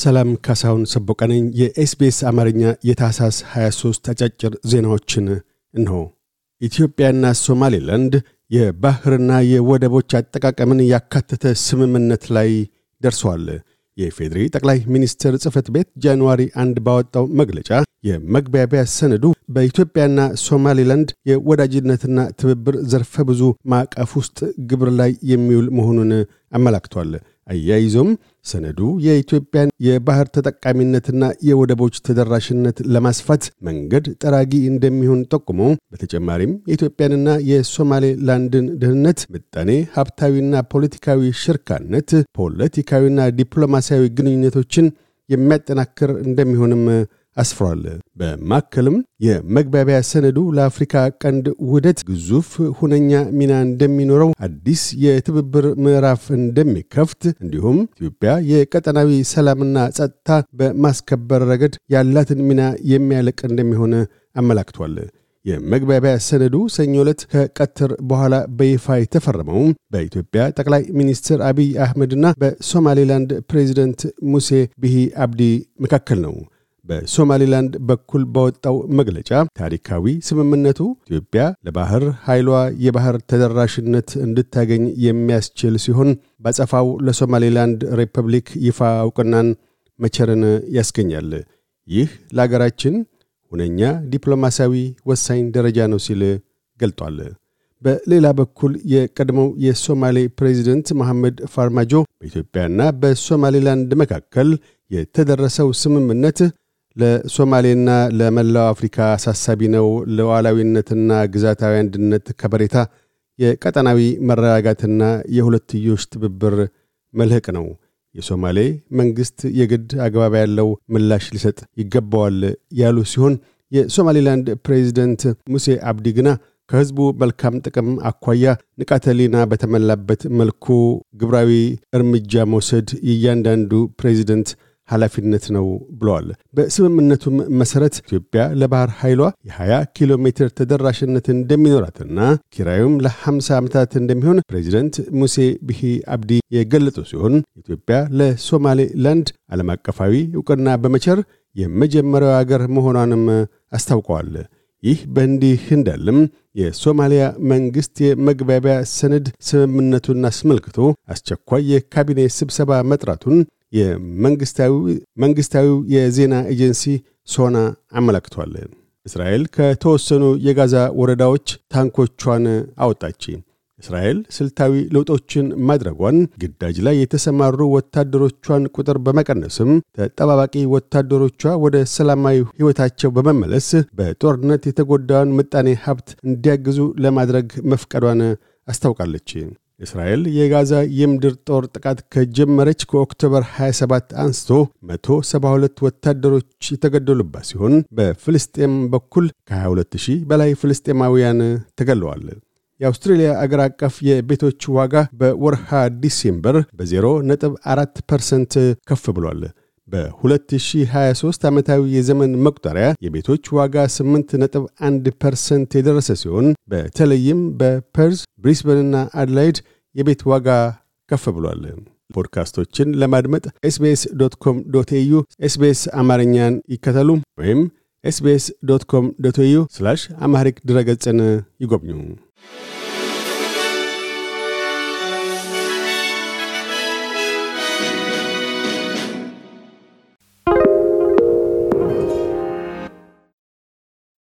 ሰላም ካሳሁን ሰቦቀነኝ የኤስቤስ አማርኛ የታሳስ 23 አጫጭር ዜናዎችን እንሆ። ኢትዮጵያና ሶማሌላንድ የባህርና የወደቦች አጠቃቀምን ያካተተ ስምምነት ላይ ደርሰዋል። የፌዴሪ ጠቅላይ ሚኒስትር ጽህፈት ቤት ጃንዋሪ አንድ ባወጣው መግለጫ የመግባቢያ ሰነዱ በኢትዮጵያና ሶማሌላንድ የወዳጅነትና ትብብር ዘርፈ ብዙ ማዕቀፍ ውስጥ ግብር ላይ የሚውል መሆኑን አመላክቷል። አያይዞም ሰነዱ የኢትዮጵያን የባህር ተጠቃሚነትና የወደቦች ተደራሽነት ለማስፋት መንገድ ጠራጊ እንደሚሆን ጠቁሞ በተጨማሪም የኢትዮጵያንና የሶማሌ ላንድን ደህንነት፣ ምጣኔ ሀብታዊና ፖለቲካዊ ሽርካነት፣ ፖለቲካዊና ዲፕሎማሲያዊ ግንኙነቶችን የሚያጠናክር እንደሚሆንም አስፍሯል። በማከልም የመግባቢያ ሰነዱ ለአፍሪካ ቀንድ ውህደት ግዙፍ ሁነኛ ሚና እንደሚኖረው፣ አዲስ የትብብር ምዕራፍ እንደሚከፍት እንዲሁም ኢትዮጵያ የቀጠናዊ ሰላምና ጸጥታ በማስከበር ረገድ ያላትን ሚና የሚያለቅ እንደሚሆን አመላክቷል። የመግባቢያ ሰነዱ ሰኞ ዕለት ከቀትር በኋላ በይፋ የተፈረመው በኢትዮጵያ ጠቅላይ ሚኒስትር አቢይ አህመድና በሶማሌላንድ ፕሬዚደንት ሙሴ ቢሂ አብዲ መካከል ነው። በሶማሌላንድ በኩል በወጣው መግለጫ ታሪካዊ ስምምነቱ ኢትዮጵያ ለባህር ኃይሏ የባህር ተደራሽነት እንድታገኝ የሚያስችል ሲሆን በጸፋው ለሶማሌላንድ ሪፐብሊክ ይፋ እውቅናን መቸርን ያስገኛል። ይህ ለአገራችን ሁነኛ ዲፕሎማሲያዊ ወሳኝ ደረጃ ነው ሲል ገልጧል። በሌላ በኩል የቀድሞው የሶማሌ ፕሬዚደንት መሐመድ ፋርማጆ በኢትዮጵያና በሶማሌላንድ መካከል የተደረሰው ስምምነት ለሶማሌና ለመላው አፍሪካ አሳሳቢ ነው፣ ለሉዓላዊነትና ግዛታዊ አንድነት ከበሬታ፣ የቀጠናዊ መረጋጋትና የሁለትዮሽ ትብብር መልህቅ ነው። የሶማሌ መንግሥት የግድ አግባብ ያለው ምላሽ ሊሰጥ ይገባዋል ያሉ ሲሆን የሶማሌላንድ ፕሬዚደንት ሙሴ አብዲ ግና ከሕዝቡ መልካም ጥቅም አኳያ ንቃተሊና በተሞላበት መልኩ ግብራዊ እርምጃ መውሰድ የእያንዳንዱ ፕሬዚደንት ኃላፊነት ነው ብለዋል። በስምምነቱም መሠረት ኢትዮጵያ ለባህር ኃይሏ የ20 ኪሎ ሜትር ተደራሽነት እንደሚኖራትና ኪራዩም ለ50 ዓመታት እንደሚሆን ፕሬዚደንት ሙሴ ቢሂ አብዲ የገለጹ ሲሆን ኢትዮጵያ ለሶማሌ ላንድ ዓለም አቀፋዊ ዕውቅና በመቸር የመጀመሪያው አገር መሆኗንም አስታውቀዋል። ይህ በእንዲህ እንዳለም የሶማሊያ መንግሥት የመግባቢያ ሰነድ ስምምነቱን አስመልክቶ አስቸኳይ የካቢኔ ስብሰባ መጥራቱን የመንግሥታዊው የዜና ኤጀንሲ ሶና አመላክቷል። እስራኤል ከተወሰኑ የጋዛ ወረዳዎች ታንኮቿን አወጣች። እስራኤል ስልታዊ ለውጦችን ማድረጓን፣ ግዳጅ ላይ የተሰማሩ ወታደሮቿን ቁጥር በመቀነስም ተጠባባቂ ወታደሮቿ ወደ ሰላማዊ ሕይወታቸው በመመለስ በጦርነት የተጎዳውን ምጣኔ ሀብት እንዲያግዙ ለማድረግ መፍቀዷን አስታውቃለች። እስራኤል የጋዛ የምድር ጦር ጥቃት ከጀመረች ከ October 27 አንስቶ 172 ወታደሮች የተገደሉባት ሲሆን በፍልስጤም በኩል ከ22000 በላይ ፍልስጤማውያን ተገለዋል። የአውስትሬልያ አገር አቀፍ የቤቶች ዋጋ በወርሃ December በ0.4 ፐርሰንት ከፍ ብሏል። በ2023 ዓመታዊ የዘመን መቁጠሪያ የቤቶች ዋጋ 8.1 ፐርሰንት የደረሰ ሲሆን በተለይም በፐርዝ፣ ብሪስበንና አድላይድ የቤት ዋጋ ከፍ ብሏል። ፖድካስቶችን ለማድመጥ SBS dot com dot au SBS አማርኛን ይከተሉ ወይም SBS dot com dot au Amharic ድረገጽን ይጎብኙ።